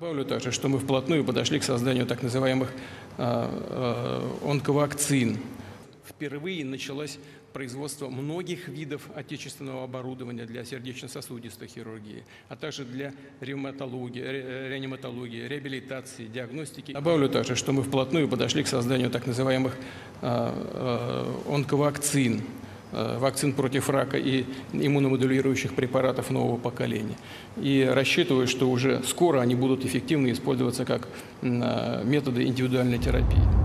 Добавлю также, что мы вплотную подошли к созданию так называемых э, э, онковакцин. Впервые началось производство многих видов отечественного оборудования для сердечно-сосудистой хирургии, а также для ревматологии, ре- реаниматологии, реабилитации, диагностики. Добавлю также, что мы вплотную подошли к созданию так называемых э, онковакцин вакцин против рака и иммуномодулирующих препаратов нового поколения. И рассчитываю, что уже скоро они будут эффективно использоваться как э, методы индивидуальной терапии.